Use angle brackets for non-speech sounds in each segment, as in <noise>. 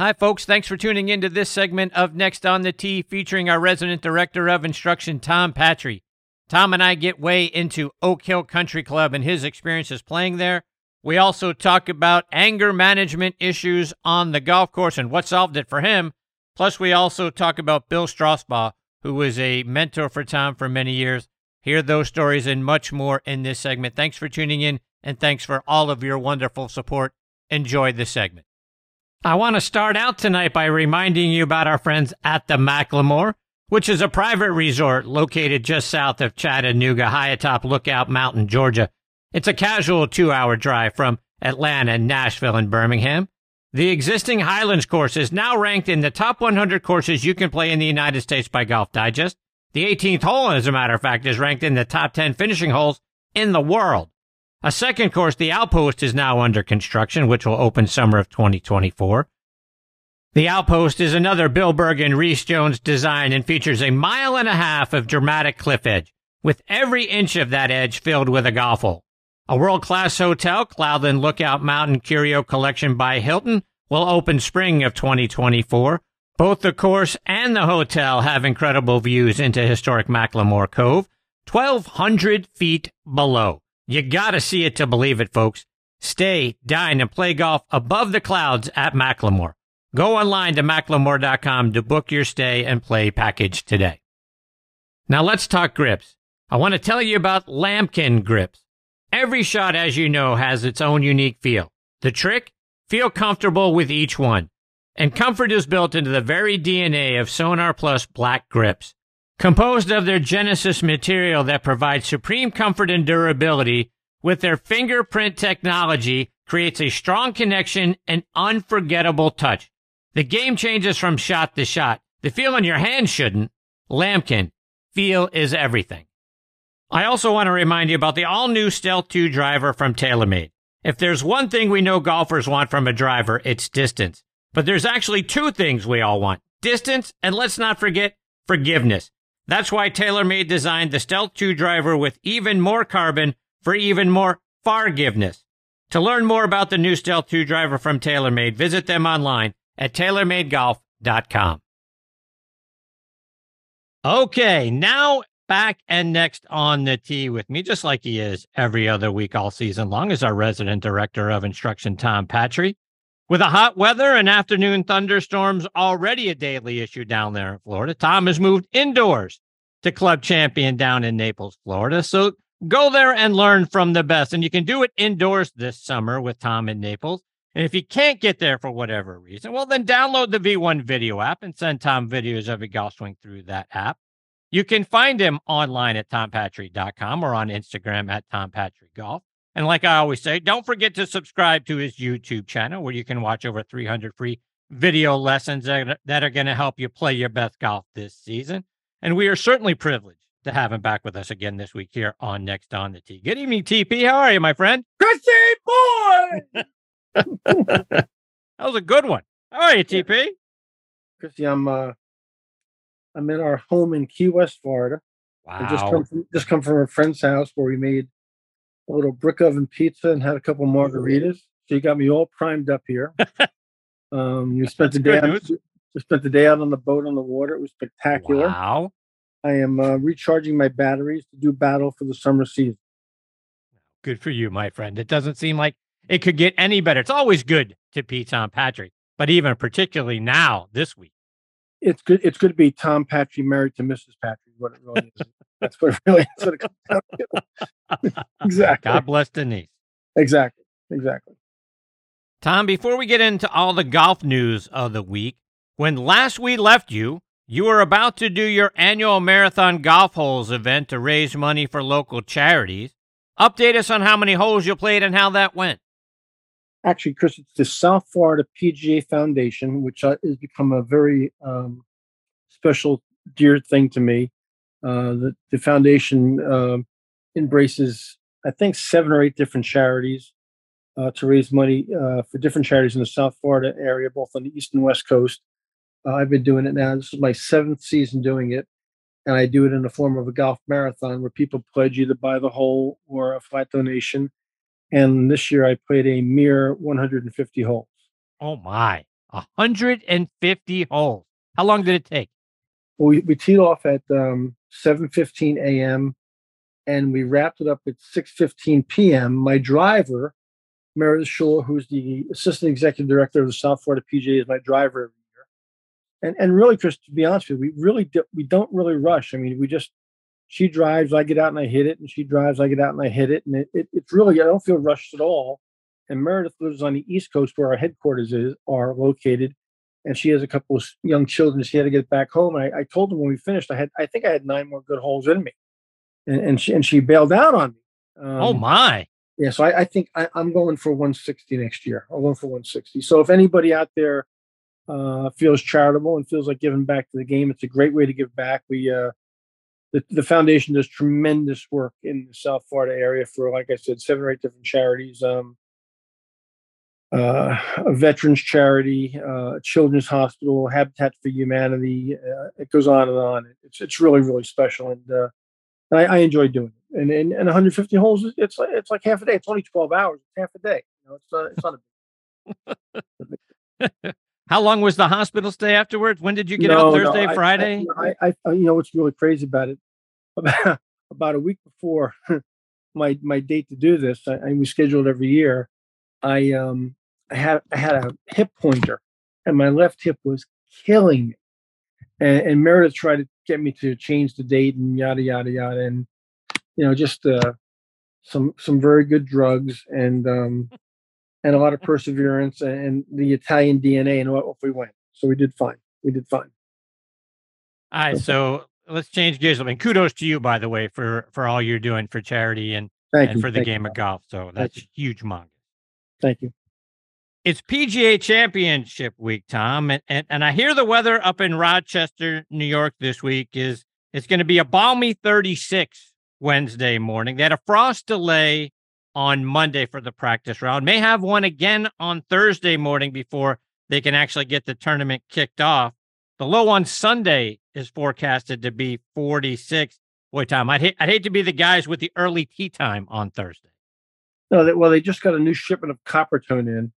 Hi, folks. Thanks for tuning in to this segment of Next on the Tee featuring our resident director of instruction, Tom Patri. Tom and I get way into Oak Hill Country Club and his experiences playing there. We also talk about anger management issues on the golf course and what solved it for him. Plus, we also talk about Bill Strausbaugh, who was a mentor for Tom for many years. Hear those stories and much more in this segment. Thanks for tuning in, and thanks for all of your wonderful support. Enjoy the segment. I want to start out tonight by reminding you about our friends at the McLemore which is a private resort located just south of Chattanooga, high atop Lookout Mountain, Georgia. It's a casual two hour drive from Atlanta, Nashville, and Birmingham. The existing Highlands course is now ranked in the top 100 courses you can play in the United States by Golf Digest. The 18th hole, as a matter of fact, is ranked in the top 10 finishing holes in the world. A second course, the Outpost, is now under construction, which will open summer of 2024. The Outpost is another Bill Berg and Rees Jones design and features a mile and a half of dramatic cliff edge, with every inch of that edge filled with a golf hole. A world-class hotel, Cloudland Lookout Mountain Curio Collection by Hilton, will open spring of 2024. Both the course and the hotel have incredible views into historic McLemore Cove, 1,200 feet below. You gotta see it to believe it, folks. Stay, dine, and play golf above the clouds at McLemore. Go online to mclemore.com to book your stay and play package today. Now let's talk grips. I want to tell you about Lamkin grips. Every shot, as you know, has its own unique feel. The trick? Feel comfortable with each one. And comfort is built into the very DNA of Sonar Plus black grips. Composed of their Genesis material that provides supreme comfort and durability with their fingerprint technology creates a strong connection and unforgettable touch. The game changes from shot to shot. The feel in your hand shouldn't. Lamkin, feel is everything. I also want to remind you about the all new Stealth 2 driver from TaylorMade. If there's one thing we know golfers want from a driver, it's distance. But there's actually two things we all want distance, and let's not forget forgiveness. That's why TaylorMade designed the Stealth 2 driver with even more carbon for even more forgiveness. To learn more about the new Stealth 2 driver from TaylorMade, visit them online at TaylorMadeGolf.com. Okay, now back and next on the tee with me, just like he is every other week all season long, is our resident director of instruction, Tom Patri. With a hot weather and afternoon thunderstorms already a daily issue down there in Florida, Tom has moved indoors to Club Champion down in Naples, Florida. So go there and learn from the best. And you can do it indoors this summer with Tom in Naples. And if you can't get there for whatever reason, well, then download the V1 video app and send Tom videos of a golf swing through that app. You can find him online at tompatri.com or on Instagram at tompatri.golf. And like I always say, don't forget to subscribe to his YouTube channel where you can watch over 300 free video lessons that, are going to help you play your best golf this season. And we are certainly privileged to have him back with us again this week here on Next on the Tee. Good evening, TP. How are you, my friend? Chrissy boy! <laughs> <laughs> that was a good one. How are you, TP? Chrissy, I'm uh I'm in our home in Key West, Florida. Wow. I just come from just come from a friend's house where we made a little brick oven pizza and had a couple margaritas. So you got me all primed up here. <laughs> um we spent the day out, we spent the day out on the boat on the water. It was spectacular. Wow. I am uh, recharging my batteries to do battle for the summer season. Good for you, my friend. It doesn't seem like it could get any better. It's always good to be Tom Patri, but even particularly now this week. It's good. It's good to be Tom Patri married to Mrs. Patri. What it really is. <laughs> That's what it <laughs> really is. What it comes down to. <laughs> exactly. God bless Denise. Exactly. Exactly. Tom, before we get into all the golf news of the week, when last we left you, you were about to do your annual Marathon Golf Holes event to raise money for local charities. Update us on how many holes you played and how that went actually, Chris, it's the South Florida PGA Foundation, which uh, has become a very um, special, dear thing to me. Uh, the, the foundation uh, embraces, I think, seven or eight different charities uh, to raise money uh, for different charities in the South Florida area, both on the East and West Coast. Uh, I've been doing it now. This is my seventh season doing it. And I do it in the form of a golf marathon where people pledge either buy the hole or a flat donation and this year I played a mere 150 holes. Oh my! 150 holes. How long did it take? Well, we, we teed off at um, 7:15 a.m. and we wrapped it up at 6:15 p.m. My driver, Meredith Shaw, who's the assistant executive director of the South Florida PGA, is my driver every year. And and really, Chris, to be honest with you, we really do, we don't really rush. I mean, we just she drives, I get out and I hit it, and she drives, I get out and I hit it, and it, it it's really I don't feel rushed at all. And Meredith lives on the East Coast, where our headquarters is are located, and she has a couple of young children. She had to get back home. And I, I told her when we finished, I had I think I had nine more good holes in me, and, and she and she bailed out on me. Um, oh my! Yeah, so I, I think I, am going for 160 next year. I'm going for 160. So if anybody out there uh, feels charitable and feels like giving back to the game, it's a great way to give back. We uh, the, the foundation does tremendous work in the South Florida area for, like I said, seven or eight different charities. Um, uh, a veterans charity, uh, a children's hospital, Habitat for Humanity. Uh, it goes on and on. It's it's really really special, and, uh, I, I, enjoy doing it. And, and and 150 holes, it's like it's like half a day. It's only 12 hours. It's half a day. You know, it's not it's not a. <laughs> How long was the hospital stay afterwards? When did you get no, out? Thursday, no, Friday? I, I, I, you know what's really crazy about it? About <laughs> about a week before <laughs> my my date to do this, I, I we scheduled every year. I um I had I had a hip pointer, and my left hip was killing me. And, and Meredith tried to get me to change the date and yada yada yada, and you know just uh, some some very good drugs and um, and a lot of perseverance and the Italian DNA, and off we went. So we did fine. We did fine. All right, so let's change gears. I mean, kudos to you, by the way, for for all you're doing for charity and Thank and you. for the Thank game you. of golf. So that's huge, mongus. Thank you. It's PGA Championship week, Tom, and, and and I hear the weather up in Rochester, New York this week is it's going to be a balmy 36 Wednesday morning. They had a frost delay on Monday for the practice round. May have one again on Thursday morning before they can actually get the tournament kicked off. The low on Sunday is forecasted to be 46. Boy, Tom, I'd hate, I'd hate to be the guys with the early tee time on Thursday. No, they, well, they just got a new shipment of Coppertone in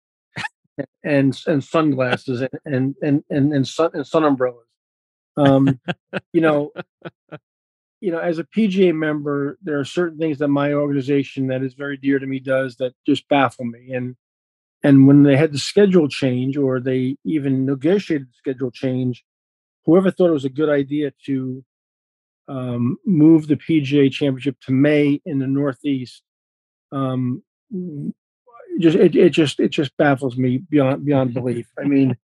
and and sunglasses and and and and, and sun and sun umbrellas. Um, you know, <laughs> you know, as a PGA member, there are certain things that my organization that is very dear to me does that just baffle me. And and when they had the schedule change, or they even negotiated the schedule change, whoever thought it was a good idea to um, move the PGA Championship to May in the Northeast um, just it, it just it just baffles me beyond beyond <laughs> belief. I mean,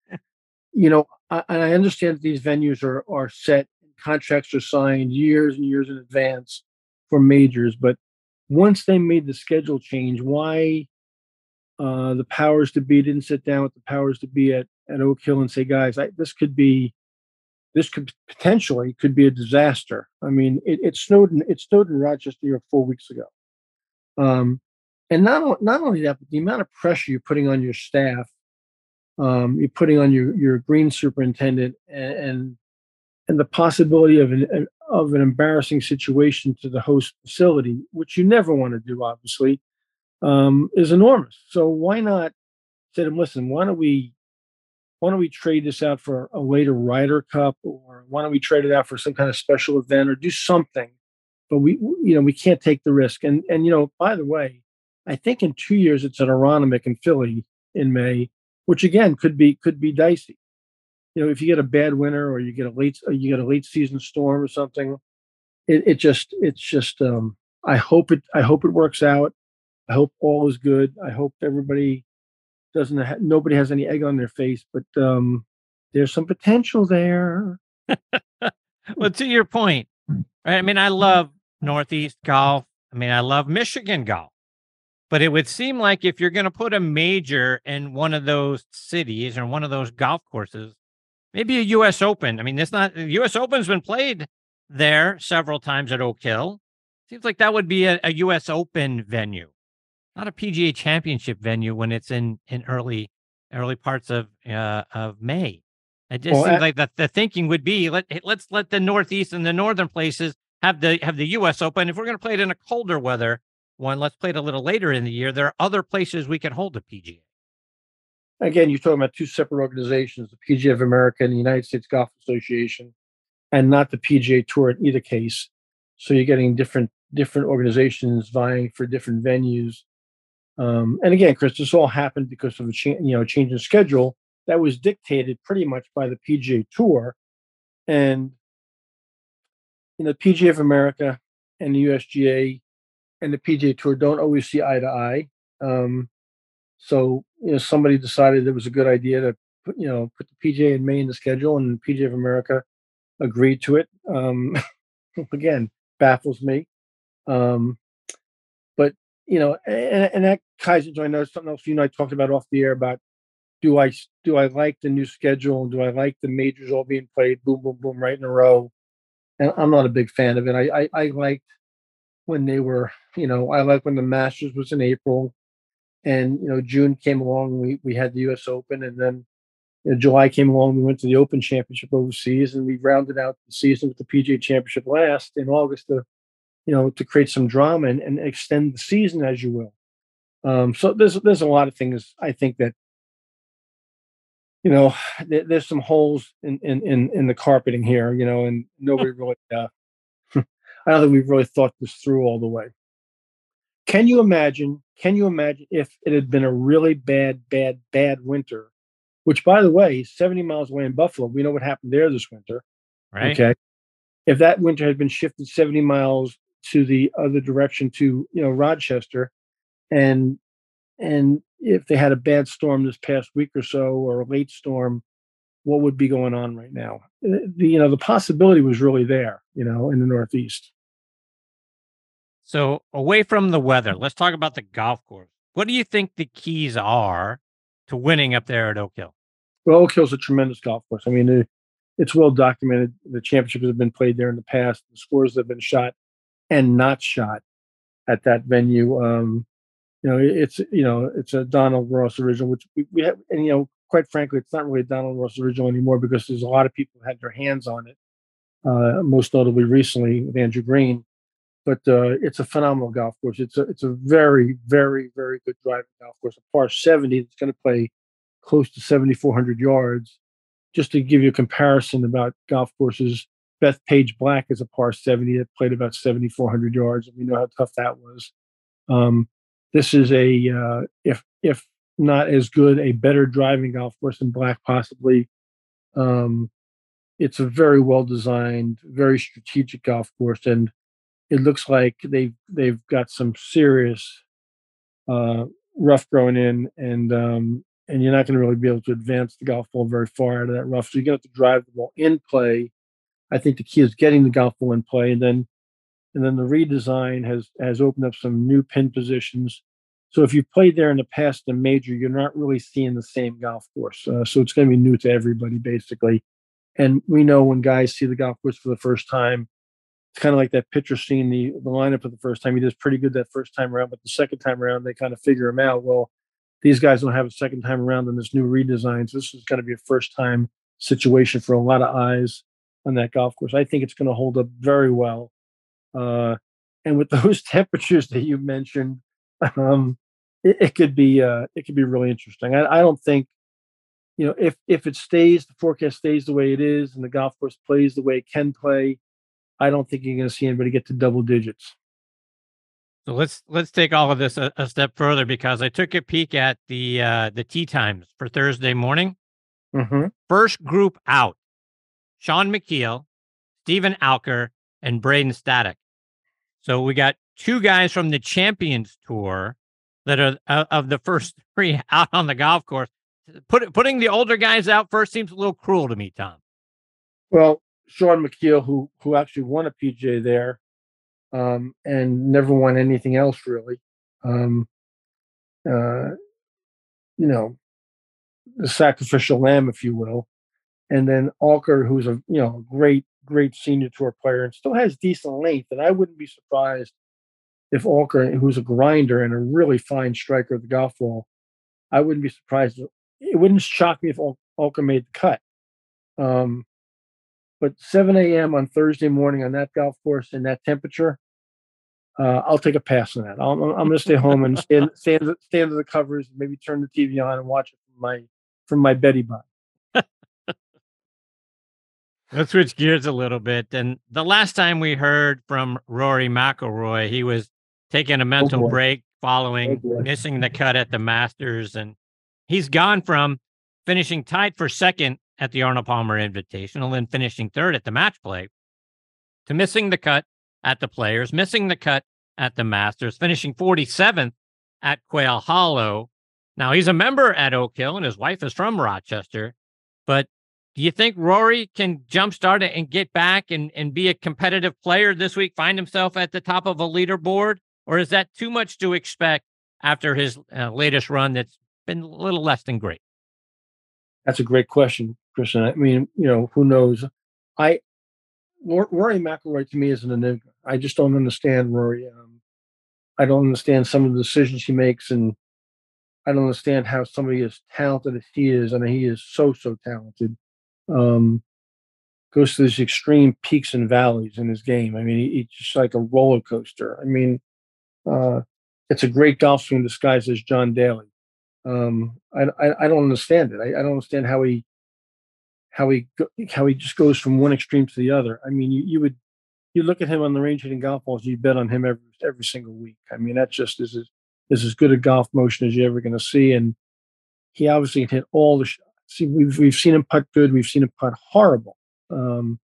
you know, I, I understand that these venues are are set, contracts are signed years and years in advance for majors, but once they made the schedule change, why uh, the powers to be didn't sit down with the powers to be at at Oak Hill and say, guys, I, this could be this could potentially could be a disaster. I mean, it, it snowed in it snowed in Rochester four weeks ago. Um, and not not only that, but the amount of pressure you're putting on your staff, um, you're putting on your your green superintendent, and and, and the possibility of an of an embarrassing situation to the host facility, which you never want to do, obviously, um, is enormous. So why not say to them, listen, why don't we why don't we trade this out for a later Ryder Cup, or why don't we trade it out for some kind of special event, or do something? But we, you know, we can't take the risk. And and you know, by the way, I think in two years it's at Aronimink in Philly in May, which again could be could be dicey. You know, if you get a bad winter or you get a late you get a late season storm or something, it, it just it's just um I hope it I hope it works out. I hope all is good. I hope everybody doesn't ha- nobody has any egg on their face, but um there's some potential there. <laughs> well, to your point, right? I mean, I love Northeast golf. I mean, I love Michigan golf. But it would seem like if you're going to put a major in one of those cities or one of those golf courses, maybe a U.S. Open. I mean, it's not the U.S. Open's been played there several times at Oak Hill. Seems like that would be a, a U.S. Open venue, not a PGA Championship venue when it's in in early early parts of uh, of May. It just well, seems like that the thinking would be let let's let the Northeast and the northern places have the have the U.S. Open. If we're going to play it in a colder weather, one. Let's play it a little later in the year. There are other places we can hold a PGA. again, you're talking about two separate organizations, the PGA of America and the United States Golf Association, and not the PGA Tour in either case. So you're getting different different organizations vying for different venues. Um, and again, Chris, this all happened because of a cha- you know change in schedule that was dictated pretty much by the PGA Tour, and you know PGA of America and the USGA and the PGA Tour don't always see eye to eye. Um, so you know somebody decided it was a good idea to put you know put the PGA in May in the schedule, and PGA of America agreed to it. Um, <laughs> again, baffles me. Um, but you know, and, and that ties into I know something else you and I talked about off the air about do I do I like the new schedule? And do I like the majors all being played boom boom boom right in a row? And I'm not a big fan of it. I I, I liked when they were you know I like when the Masters was in April, and you know June came along. We we had the U.S. Open, and then you know, July came along. We went to the Open Championship overseas, and we rounded out the season with the PGA Championship last in August to you know to create some drama and, and extend the season as you will. Um, so there's there's a lot of things I think that you know there's some holes in, in in in the carpeting here, you know, and nobody <laughs> really. Uh, <laughs> I don't think we've really thought this through all the way. Can you imagine? Can you imagine if it had been a really bad, bad, bad winter? Which, by the way, 70 miles away in Buffalo, we know what happened there this winter. Right. Okay. If that winter had been shifted 70 miles to the other direction to, you know, Rochester, and and if they had a bad storm this past week or so or a late storm, what would be going on right now? Uh, the, you know, the possibility was really there, you know, in the Northeast. So, away from the weather, let's talk about the golf course. What do you think the keys are to winning up there at Oak Hill? Well, Oak Hill's a tremendous golf course. I mean, it, it's well documented. The championships have been played there in the past. The scores have been shot and not shot at that venue. Um, you know, it's you know, it's a Donald Ross original, which we, we have, and you know, quite frankly, it's not really a Donald Ross original anymore because there's a lot of people who had their hands on it. Uh, most notably recently with Andrew Green but uh, it's a phenomenal golf course. It's a it's a very very very good driving golf course. A par seventy that's going to play close to seventy four hundred yards. Just to give you a comparison about golf courses, Bethpage Black is a par seventy that played about seventy four hundred yards, and we know how tough that was. Um, this is a uh, if if not as good, a better driving golf course than Black possibly. Um, it's a very well designed, very strategic golf course, and it looks like they've they've got some serious uh, rough growing in, and um, and you're not going to really be able to advance the golf ball very far out of that rough. So you're going to have to drive the ball in play. I think the key is getting the golf ball in play, and then and then the redesign has has opened up some new pin positions. So if you've played there in the past, the major, you're not really seeing the same golf course. Uh, so it's going to be new to everybody, basically. And we know when guys see the golf course for the first time, it's kind of like that pitcher seeing the, the lineup for the first time. He does pretty good that first time around, but the second time around, they kind of figure him out. Well, these guys don't have a second time around in this new redesign. So this is going to be a first time situation for a lot of eyes on that golf course. I think it's going to hold up very well. Uh, and with <laughs> those temperatures that you mentioned, um, it, it, could be uh, it could be really interesting. I, I don't think you know if if it stays the forecast stays the way it is and the golf course plays the way it can play I don't think you're going to see anybody get to double digits. So let's let's take all of this a, a, step further because I took a peek at the uh, the tee times for Thursday morning. Mm-hmm. First group out: Shaun Micheel, Steven Alker, and Braden Shattuck. So we got two guys from the Champions Tour that are uh, of the first <laughs> three out on the golf course. Put, putting the older guys out first seems a little cruel to me, Tom. Well, Shaun Micheel, who who actually won a PGA there, um, and never won anything else really. Um, uh, you know, the sacrificial lamb, if you will, and then Alker, who's a you know great great senior tour player and still has decent length, and I wouldn't be surprised if Alker, who's a grinder and a really fine striker of the golf ball, I wouldn't be surprised. It wouldn't shock me if Alker made the cut. Um, but 7 a.m. on Thursday morning on that golf course in that temperature, uh, I'll take a pass on that. I'm, I'm going to stay home and stand, <laughs> stand, stand under the covers, and maybe turn the TV on and watch it from my from my Betty Bot. <laughs> Let's switch gears a little bit. And the last time we heard from Rory McIlroy, he was taking a mental boy. break following Oh, missing the cut at the Masters, and he's gone from finishing tied for second at the Arnold Palmer Invitational and finishing third at the match play to missing the cut at the Players, missing the cut at the Masters, finishing 47th at Quail Hollow. Now he's a member at Oak Hill, and his wife is from Rochester. But do you think Rory can jumpstart it and get back and, and be a competitive player this week, find himself at the top of a leaderboard? Or is that too much to expect after his uh, latest run that's been a little less than great? That's a great question, Christian. I mean, you know, who knows? I Rory McIlroy to me is an enigma. I just don't understand Rory. Um, I don't understand some of the decisions he makes, and I don't understand how somebody as talented as he is, and he is so so talented, um, goes to these extreme peaks and valleys in his game. I mean, he, he's just like a roller coaster. I mean, uh, it's a great golf swing disguised as John Daly. Um, I, I I don't understand it. I, I don't understand how he how he how he just goes from one extreme to the other. I mean, you, you would you look at him on the range hitting golf balls, you bet on him every every single week. I mean, that just is is as good a golf motion as you're ever going to see. And he obviously can hit all the shots. See, we've we've seen him putt good, we've seen him putt horrible. Um,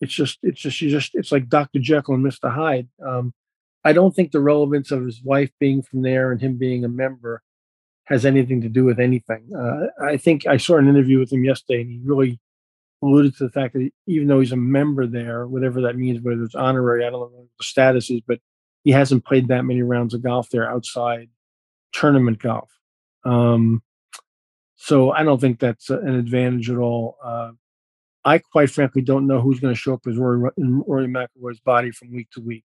it's just it's just you just it's like Dr. Jekyll and Mr. Hyde. Um, I don't think the relevance of his wife being from there and him being a member has anything to do with anything. Uh, I think I saw an interview with him yesterday, and he really alluded to the fact that even though he's a member there, whatever that means, whether it's honorary, I don't know what the status is, but he hasn't played that many rounds of golf there outside tournament golf. Um, so I don't think that's an advantage at all. Uh, I quite frankly don't know who's going to show up as Rory, Rory McIlroy's body from week to week.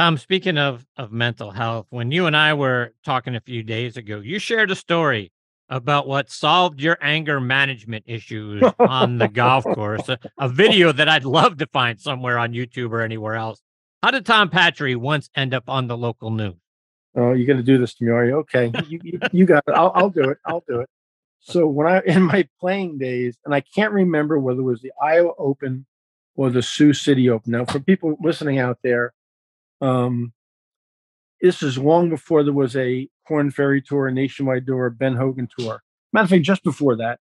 Tom, speaking of of mental health, when you and I were talking a few days ago, you shared a story about what solved your anger management issues on the golf course. A, a video that I'd love to find somewhere on YouTube or anywhere else. How did Tom Patri once end up on the local news? Oh, you're going to do this to me, are you? Okay, you, you, you got it. I'll, I'll do it. I'll do it. So when I in my playing days, and I can't remember whether it was the Iowa Open or the Sioux City Open. Now, for people listening out there, um, this is long before there was a Corn Ferry Tour, a Nationwide Tour, a Ben Hogan Tour. Matter of fact, just before that,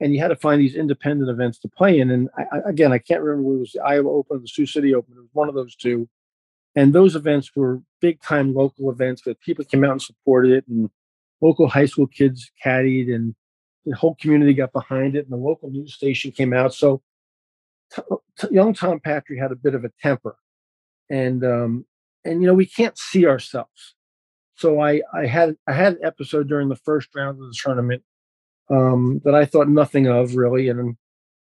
and you had to find these independent events to play in. And I, again, I can't remember it was the Iowa Open or the Sioux City Open. It was one of those two. And those events were big time local events that people came out and supported it, and local high school kids caddied, and the whole community got behind it, and the local news station came out. So t- t- young Tom Patri had a bit of a temper, and um, and you know we can't see ourselves. So I I had I had an episode during the first round of the tournament um, that I thought nothing of really, and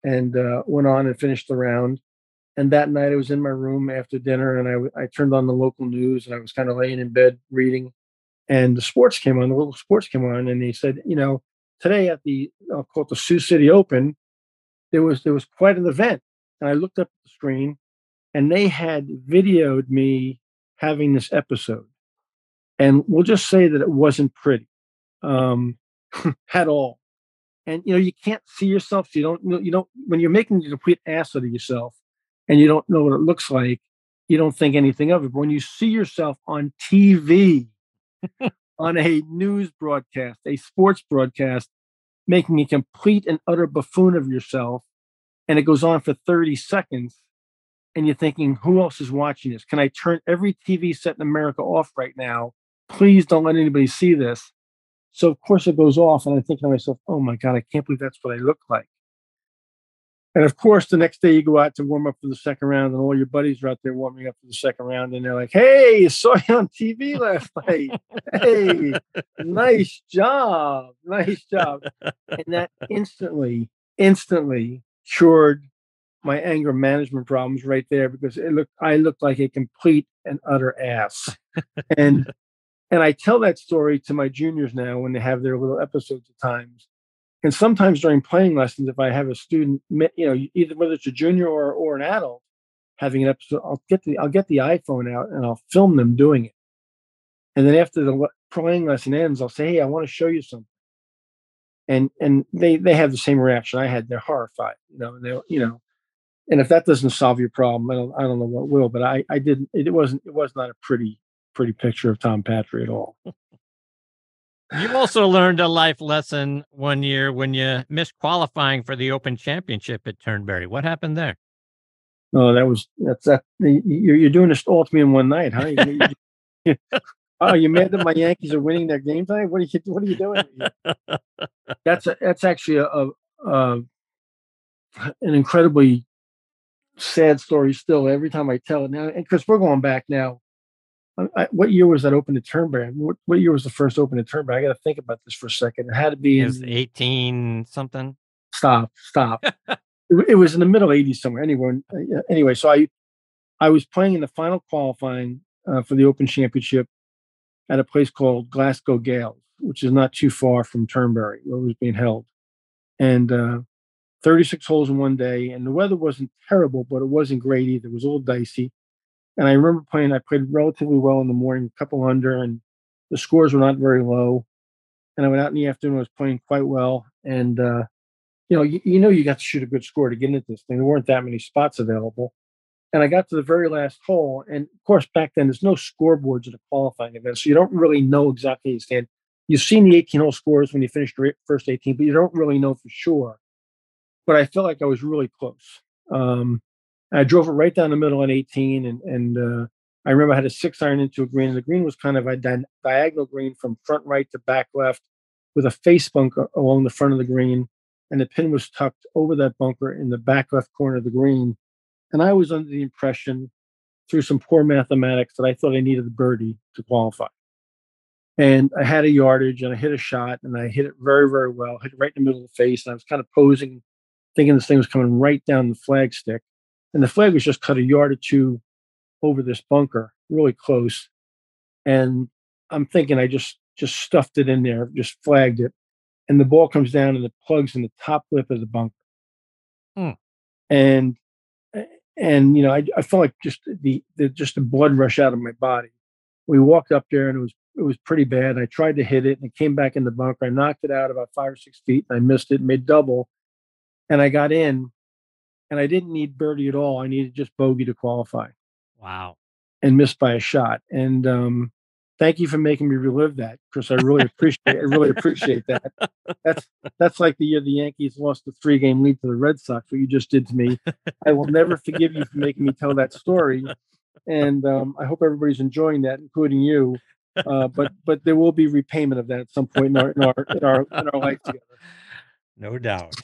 and uh, went on and finished the round. And that night I was in my room after dinner, and I I turned on the local news, and I was kind of laying in bed reading, and the sports came on, the local sports came on, and he said, you know, today at the I'll call it the Sioux City Open, there was there was quite an event, and I looked up at the screen, and they had videoed me having this episode, and we'll just say that it wasn't pretty, um, <laughs> at all. And you know you can't see yourself, so you don't you don't when you're making a complete ass out of yourself, and you don't know what it looks like, you don't think anything of it. But when you see yourself on TV, <laughs> on a news broadcast, a sports broadcast, making a complete and utter buffoon of yourself, and it goes on for 30 seconds, and you're thinking, who else is watching this? Can I turn every TV set in America off right now? Please don't let anybody see this. So of course it goes off, and I think to myself, oh my God, I can't believe that's what I look like. And of course, the next day you go out to warm up for the second round, and all your buddies are out there warming up for the second round, and they're like, "Hey, I saw you on TV last night. Hey, nice job, nice job." And that instantly, instantly cured my anger management problems right there because it looked I looked like a complete and utter ass. and <laughs> and I tell that story to my juniors now when they have their little episodes at times. And sometimes during playing lessons, if I have a student, you know, either whether it's a junior or, or an adult having an episode, I'll get the I'll get the iPhone out and I'll film them doing it. And then after the playing lesson ends, I'll say, "Hey, I want to show you something." and and they they have the same reaction I had. They're horrified, you know. And they you know, and if that doesn't solve your problem, I don't I don't know what will. But I I didn't. It wasn't it was not a pretty pretty picture of Tom Patri at all. You also learned a life lesson one year when you missed qualifying for the Open Championship at Turnberry. What happened there? No, that was that's that. You're, you're doing this all to me in one night, huh? You, you, <laughs> oh, you mad that my Yankees are winning their game tonight? What are you What are you doing? <laughs> that's a, that's actually a, a, a an incredibly sad story. Still, every time I tell it now, and because we're going back now I, what year was that open to Turnberry? What, what year was the first open to Turnberry? I got to think about this for a second. It had to be in, 18 something. Stop, stop. <laughs> it, it, was in the middle 80s somewhere. Anyway, uh, anyway, so I I was playing in the final qualifying uh, for the Open Championship at a place called Glasgow Gailes, which is not too far from Turnberry, where it was being held. And uh, 36 holes in one day, and the weather wasn't terrible, but it wasn't great either. It was a little dicey. And I remember playing, I played relatively well in the morning, a couple under, and the scores were not very low. And I went out in the afternoon, I was playing quite well. And, uh, you know, you, you know, you got to shoot a good score to get into this thing. There weren't that many spots available. And I got to the very last hole. And of course, back then, there's no scoreboards at a qualifying event. So you don't really know exactly you stand. You've seen the 18 hole scores when you finish the first 18, but you don't really know for sure. But I felt like I was really close. Um, I drove it right down the middle at 18, and and uh, I remember I had a six iron into a green, and the green was kind of a di- diagonal green from front right to back left, with a face bunker along the front of the green, and the pin was tucked over that bunker in the back left corner of the green. And I was under the impression, through some poor mathematics, that I thought I needed a birdie to qualify. And I had a yardage, and I hit a shot, and I hit it very, very well. Hit it right in the middle of the face, and I was kind of posing, thinking this thing was coming right down the flagstick and the flag was just cut a yard or two over this bunker, really close. And I'm thinking I just just stuffed it in there, just flagged it, and the ball comes down and it plugs in the top lip of the bunker. Hmm. And and you know, I, I felt like just the, the just the blood rush out of my body. We walked up there and it was it was pretty bad. I tried to hit it and it came back in the bunker. I knocked it out about five or six feet and I missed it, made double, and I got in and I didn't need birdie at all. I needed just bogey to qualify. Wow. And missed by a shot. And um, thank you for making me relive that, Chris. I really appreciate. I really appreciate that. That's that's like the year the Yankees lost the three game lead to the Red Sox. What you just did to me, I will never forgive you for making me tell that story. And um, I hope everybody's enjoying that, including you. Uh, but but there will be repayment of that at some point in our in our in our, in our life together. No doubt.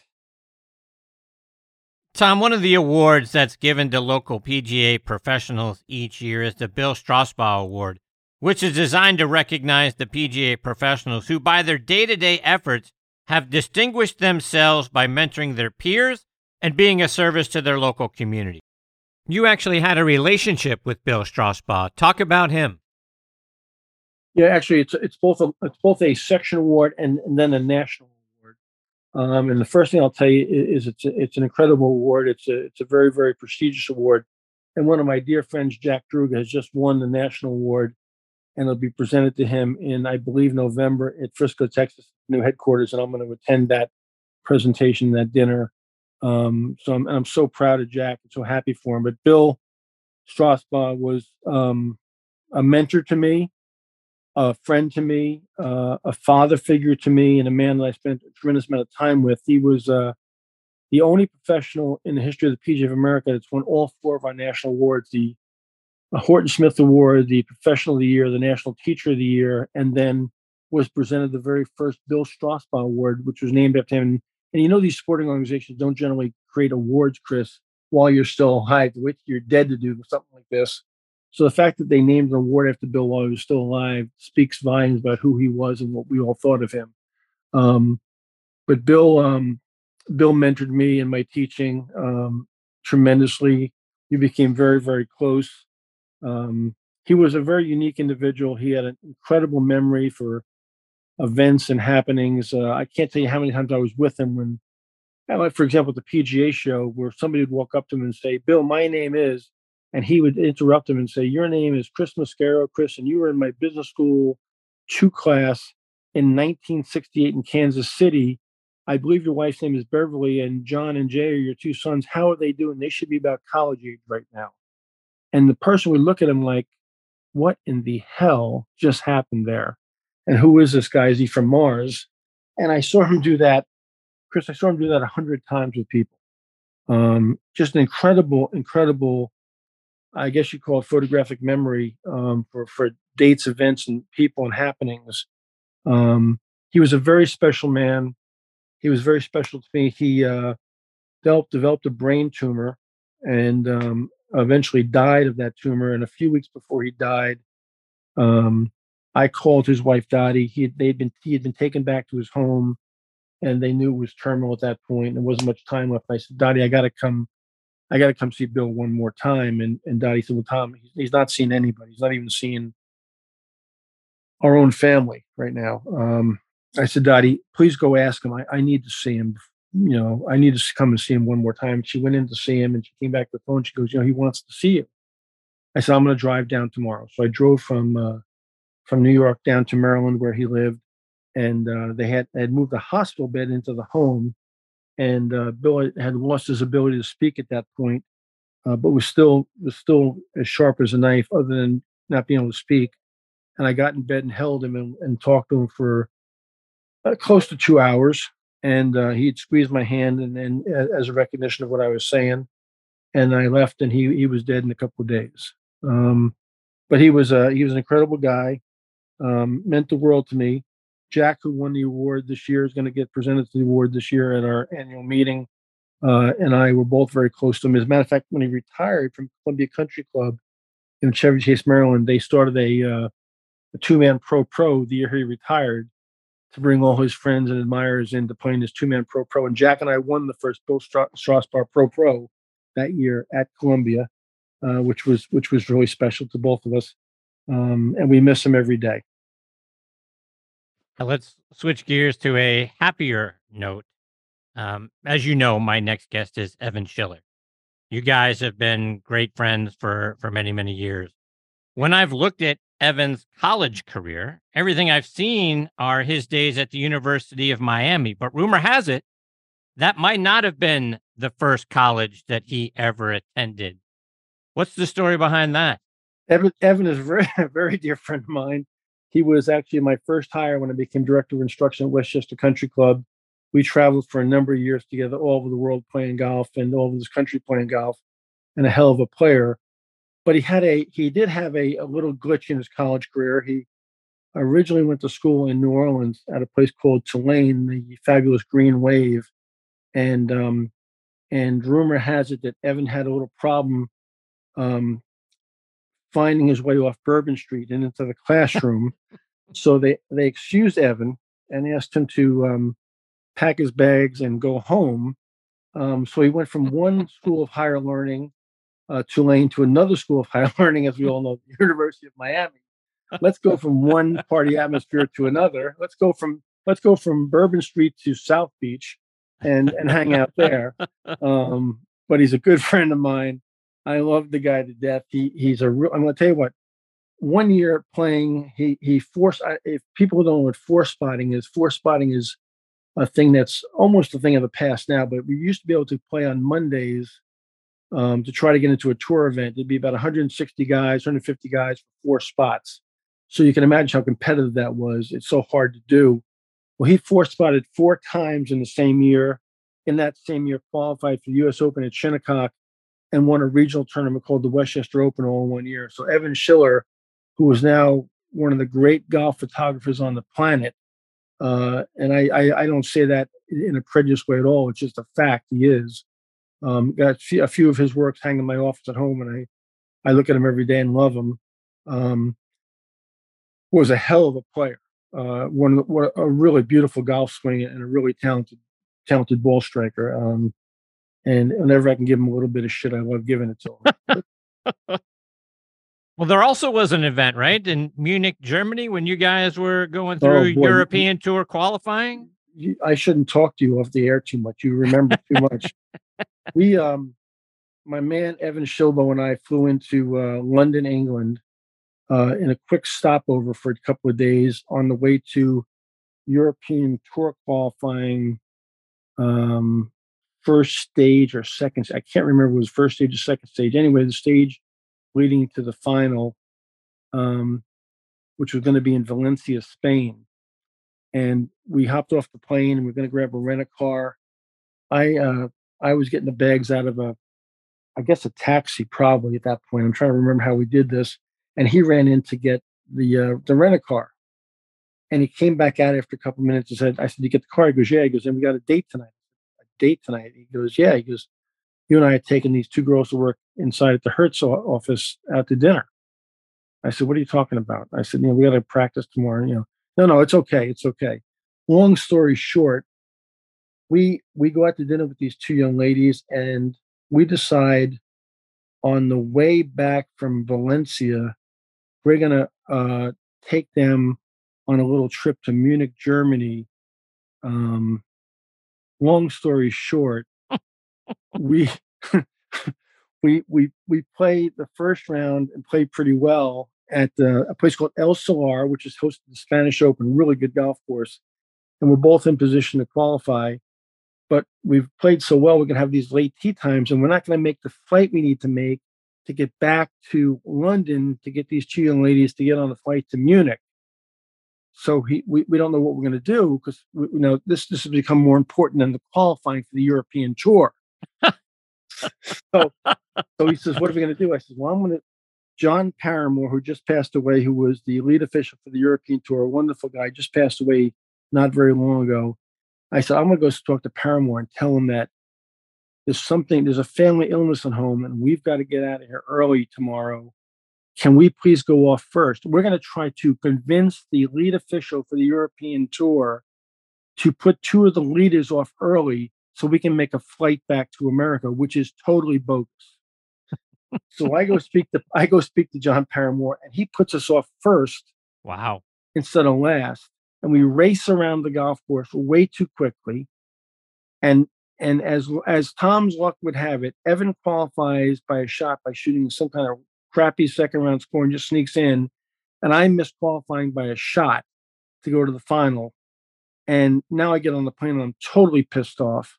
Tom, one of the awards that's given to local PGA professionals each year is the Bill Strausbaugh Award, which is designed to recognize the PGA professionals who, by their day to day efforts, have distinguished themselves by mentoring their peers and being a service to their local community. You actually had a relationship with Bill Strausbaugh. Talk about him. Yeah, actually, it's it's both a it's both a section award and, and then a national um, and the first thing I'll tell you is, it's a, it's an incredible award. It's a it's a very very prestigious award. And one of my dear friends, Jack Druga, has just won the national award, and it'll be presented to him in I believe November at Frisco, Texas, new headquarters. And I'm going to attend that presentation, that dinner. Um, so I'm I'm so proud of Jack and so happy for him. But Bill Strausbaugh was um, a mentor to me a friend to me, uh, a father figure to me, and a man that I spent a tremendous amount of time with. He was uh, the only professional in the history of the PGA of America that's won all four of our national awards: the Horton Smith Award, the Professional of the Year, the National Teacher of the Year, and then was presented the very first Bill Strausbaugh Award, which was named after him. And you know, these sporting organizations don't generally create awards, Chris, while you're still alive. Which you're dead to do something like this. So the fact that they named an award after Bill while he was still alive speaks volumes about who he was and what we all thought of him. Um, but Bill, um, Bill mentored me in my teaching um, tremendously. We became very, very close. Um, he was a very unique individual. He had an incredible memory for events and happenings. Uh, I can't tell you how many times I was with him when, like for example, the PGA show, where somebody would walk up to him and say, "Bill, my name is," and he would interrupt him and say, "Your name is Chris Mascaro, Chris, and you were in my business school two class in 1968 in Kansas City, I believe your wife's name is Beverly, and John and Jay are your two sons. How are they doing? They should be about college age right now. And the person would look at him like, what in the hell just happened there? And who is this guy? Is he from Mars? And I saw him do that. Chris, I saw him do that a hundred times with people. Um, just an incredible, incredible, I guess you call it photographic memory um, for, for dates, events, and people and happenings. Um, he was a very special man. He was very special to me. He uh, developed, developed a brain tumor and um, eventually died of that tumor. And a few weeks before he died, um, I called his wife Dottie. He had, they'd been he had been taken back to his home, and they knew it was terminal at that point. There wasn't much time left. I said, Dottie, I got to come. I got to come see Bill one more time. And and Dottie said, Well, Tom, he's, not seeing anybody. He's not even seeing our own family right now. Um, I said, Dottie, please go ask him. I, I need to see him. You know, I need to come and see him one more time. She went in to see him and she came back to the phone. She goes, You know, he wants to see you. I said, I'm going to drive down tomorrow. So I drove from uh, from New York down to Maryland where he lived, and uh, they had had moved the hospital bed into the home, and uh, Bill had lost his ability to speak at that point, uh, but was still was still as sharp as a knife, other than not being able to speak. And I got in bed and held him and, and talked to him for uh, close to two hours, and uh, he'd squeezed my hand and, and as a recognition of what I was saying, and I left, and he he was dead in a couple of days. Um, but he was a he was an incredible guy um, meant the world to me. Jack, who won the award this year, is going to get presented to the award this year at our annual meeting. Uh, and I were both very close to him. As a matter of fact, when he retired from Columbia Country Club in Chevy Chase, Maryland, they started a, uh, a two man pro pro the year he retired to bring all his friends and admirers into playing this two man pro pro. And Jack and I won the first Bill Strausbaugh pro pro that year at Columbia, uh, which was which was really special to both of us um, and we miss him every day. Now let's switch gears to a happier note. Um, as you know, my next guest is Evan Schiller. You guys have been great friends for for many many years. When I've looked at Evan's college career, everything I've seen are his days at the University of Miami. But rumor has it that might not have been the first college that he ever attended. What's the story behind that? Evan, Evan is <laughs> very, very dear friend of mine. He was actually my first hire when I became director of instruction at Westchester Country Club. We traveled for a number of years together all over the world playing golf and all over this country playing golf, and a hell of a player. But he had a he did have a, a little glitch in his college career. He originally went to school in New Orleans at a place called Tulane, the fabulous Green Wave, and um, and rumor has it that Evan had a little problem um, finding his way off Bourbon Street and into the classroom. so they they excused Evan and asked him to um, pack his bags and go home. Um, so he went from one school of higher learning, uh, Tulane, to another school of higher <laughs> learning, as we all know, the University of Miami. Let's go from one party atmosphere to another. Let's go from let's go from Bourbon Street to South Beach, and and hang out there. Um, but he's a good friend of mine. I love the guy to death. He he's a real. I'm going to tell you what. One year playing, he he forced. If people don't know what four spotting is, four spotting is a thing that's almost a thing of the past now. But we used to be able to play on Mondays um, to try to get into a tour event. It'd be about 160 guys, 150 guys for four spots. So you can imagine how competitive that was. It's so hard to do. Well, he four spotted four times in the same year. In that same year, qualified for the U.S. Open at Shinnecock and won a regional tournament called the Westchester Open all in one year. So Evan Schiller, who is now one of the great golf photographers on the planet, uh, and I, I, I, don't say that in a prejudiced way at all. It's just a fact. He is. Um, got a few of his works hanging in my office at home, and I, I look at him every day and love him. Um, was a hell of a player. Uh, one, one a really beautiful golf swing and a really talented talented ball striker. Um, and whenever I can give them a little bit of shit, I love giving it to them. <laughs> well, there also was an event, right, in Munich, Germany, when you guys were going through oh, European Tour qualifying. I shouldn't talk to you off the air too much. You remember too much. <laughs> we, um, my man Evan Shilbo and I flew into uh, London, England, uh, in a quick stopover for a couple of days on the way to European Tour qualifying um, first stage or second. I can't remember was first stage or second stage. Anyway, the stage leading to the final, um, which was going to be in Valencia, Spain. And we hopped off the plane and we are going to grab a rent a car. I uh, I was getting the bags out of a, I guess a taxi probably at that point. I'm trying to remember how we did this. And he ran in to get the uh, the rent a car. And he came back out after a couple minutes and said, I said, You get the car? He goes, Yeah. He goes, And we got a date tonight. Date tonight. He goes, Yeah. He goes, You and I had taken these two girls to work inside at the Hertz office out to dinner. I said, What are you talking about? I said, You know, we got to practice tomorrow. You know, no, no, it's okay. It's okay. Long story short, we we go out to dinner with these two young ladies and we decide on the way back from Valencia, we're gonna uh, take them on a little trip to Munich, Germany. Um, long story short, we <laughs> we we we played the first round and played pretty well at uh, a place called El Saler, which is hosted the Spanish Open, really good golf course, and we're both in position to qualify. But we've played so well, we're gonna have these late tee times, and we're not gonna make the flight we need to make to get back to London to get these two young ladies to get on the flight to Munich. So he, we, we don't know what we're going to do because you know this this has become more important than the qualifying for the European tour. so, so he says, "What are we going to do?" I said, "Well, I'm going to." John Paramor, who just passed away, who was the lead official for the European tour, a wonderful guy, just passed away not very long ago. I said, I'm going to go talk to Paramor and tell him that there's something, there's a family illness at home, and we've got to get out of here early tomorrow can we please go off first? We're going to try to convince the lead official for the European tour to put two of the leaders off early so we can make a flight back to America, which is totally bogus. so I go speak to I go speak to John Paramor, and he puts us off first. Wow! Instead of last, and we race around the golf course way too quickly. And and as as Tom's luck would have it, Evan qualifies by a shot by shooting some kind of crappy second round score and just sneaks in. And I missed qualifying by a shot to go to the final. And now I get on the plane and I'm totally pissed off.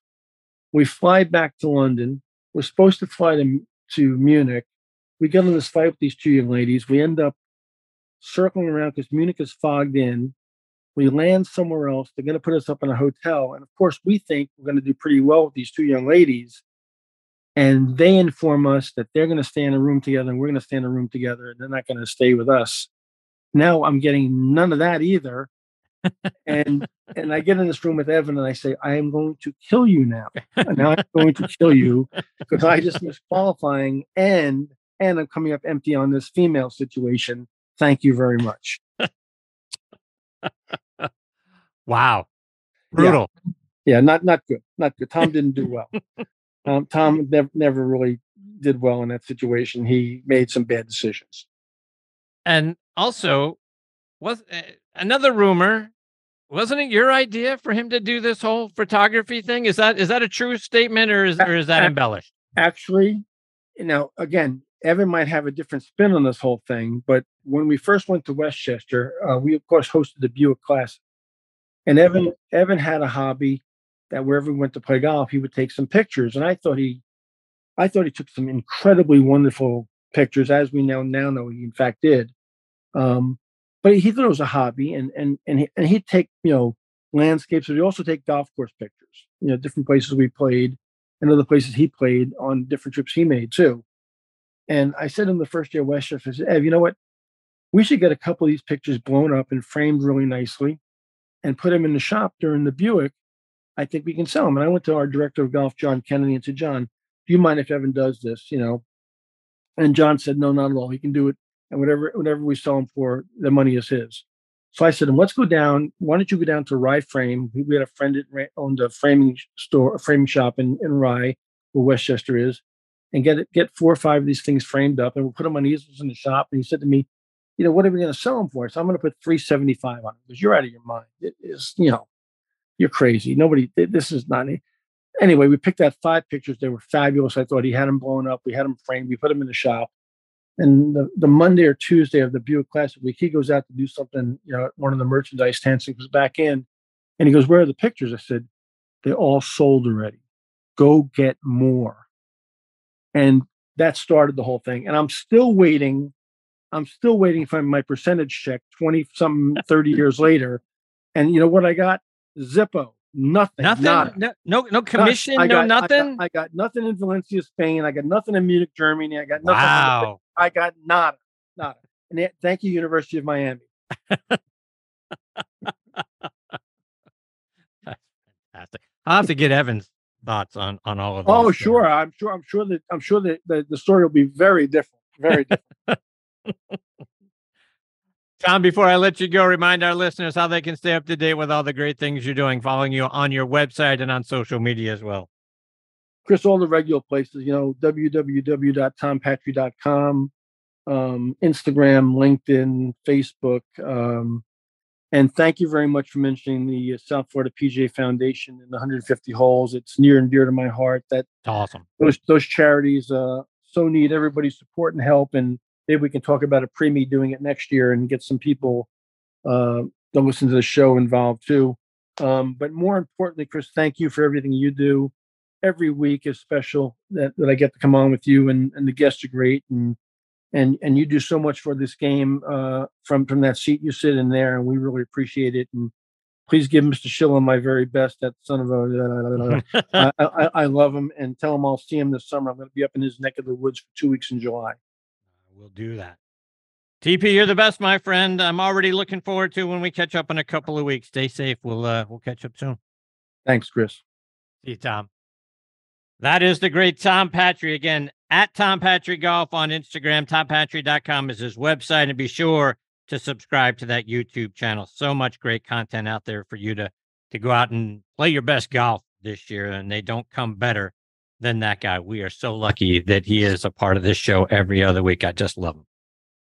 We fly back to London. We're supposed to fly to, to Munich. We get in this fight with these two young ladies. We end up circling around because Munich is fogged in. We land somewhere else. They're going to put us up in a hotel. And of course, we think we're going to do pretty well with these two young ladies and they inform us that they're going to stay in a room together and we're going to stay in a room together and they're not going to stay with us. Now i'm getting none of that either. And and i get in this room with evan and i say i am going to kill you now. Now i'm going to kill you because i just <laughs> missed qualifying and and i'm coming up empty on this female situation. Thank you very much. <laughs> Wow. Brutal. Yeah. yeah not not good not good. Tom didn't do well <laughs> um, Tom never never really did well in that situation. He made some bad decisions. And also, was uh, another rumor? Wasn't it your idea for him to do this whole photography thing? Is that is that a true statement, or is or is that embellished? Actually, you know, again, Evan might have a different spin on this whole thing, but when we first went to Westchester, uh, we of course hosted the Buick Classic, and Evan Evan had a hobby that wherever we went to play golf, he would take some pictures. And I thought he, I thought he took some incredibly wonderful pictures, as we now now know he in fact did. Um, but he thought it was a hobby, and and and he, and he'd take you know landscapes, but he also take golf course pictures. You know, different places we played, and other places he played on different trips he made too. And I said in the first year at Westchester, I said, Ev, you know what? We should get a couple of these pictures blown up and framed really nicely and put them in the shop during the Buick I think we can sell them. And I went to our director of golf, John Kennedy, and said, John, do you mind if Evan does this? You know, and John said, no, not at all. He can do it. And whatever, whatever we sell him for, the money is his. So I said, let's go down. Why don't you go down to Rye Frame? We had a friend that owned a framing store, a framing shop in, in Rye, where Westchester is, and get it, get four or five of these things framed up, and we'll put them on easels in the shop. And he said to me, you know, what are we going to sell them for? So I'm going to put 375 on it because you're out of your mind. It is, you know, you're crazy. Nobody, this is not. Anyway, we picked out five pictures. They were fabulous. I thought he had them blown up. We had them framed. We put them in the shop. And the, the Monday or Tuesday of the Buick Classic Week, he goes out to do something, you know, one of the merchandise stands and goes back in and he goes, Where are the pictures? I said, "They're all sold already. Go get more. And that started the whole thing. And I'm still waiting. I'm still waiting for my percentage check 20 some 30 years later. And you know what I got? Zippo. Nothing. Nothing. nada. No, no, no commission. I no got- I got- nothing. I got, nothing in Valencia, Spain. I got nothing in Munich, Germany. I got nothing. wow. I got nada, nada. And thank you, University of Miami. Fantastic. I'll have to get Evan's thoughts on on all of. Oh, uh, sure. I'm sure. I'm sure that I'm sure that the, the story will be very different. Very different. <laughs> Tom, before I let you go, remind our listeners how they can stay up to date with all the great things you're doing, following you on your website and on social media as well. Chris, all the regular places, you know, www.tompatri.com, um, Instagram, LinkedIn, Facebook. Um, and thank you very much for mentioning the uh, South Florida PGA Foundation and the 150 holes. It's near and dear to my heart that awesome. those those charities uh, so need everybody's support and help. And maybe we can talk about a pre-me doing it next year and get some people uh, that listen to the show involved too. Um, but more importantly, Chris, thank you for everything you do. Every week is special that, that I get to come on with you, and, and the guests are great, and and and you do so much for this game uh, from from that seat you sit in there, and we really appreciate it. And please give Mr. Schiller my very best. That son of a <laughs> I, I, I love him and tell him I'll see him this summer. I'm going to be up in his neck of the woods for two weeks in July. We'll do that. TP, you're the best, my friend. I'm already looking forward to when we catch up in a couple of weeks. Stay safe. We'll uh, we'll catch up soon. Thanks, Chris. See you, Tom. That is the great Tom Patri again at Tom Patri Golf on Instagram. TomPatri.com is his website, and be sure to subscribe to that YouTube channel. So much great content out there for you to to go out and play your best golf this year, and they don't come better than that guy. We are so lucky that he is a part of this show every other week. I just love him.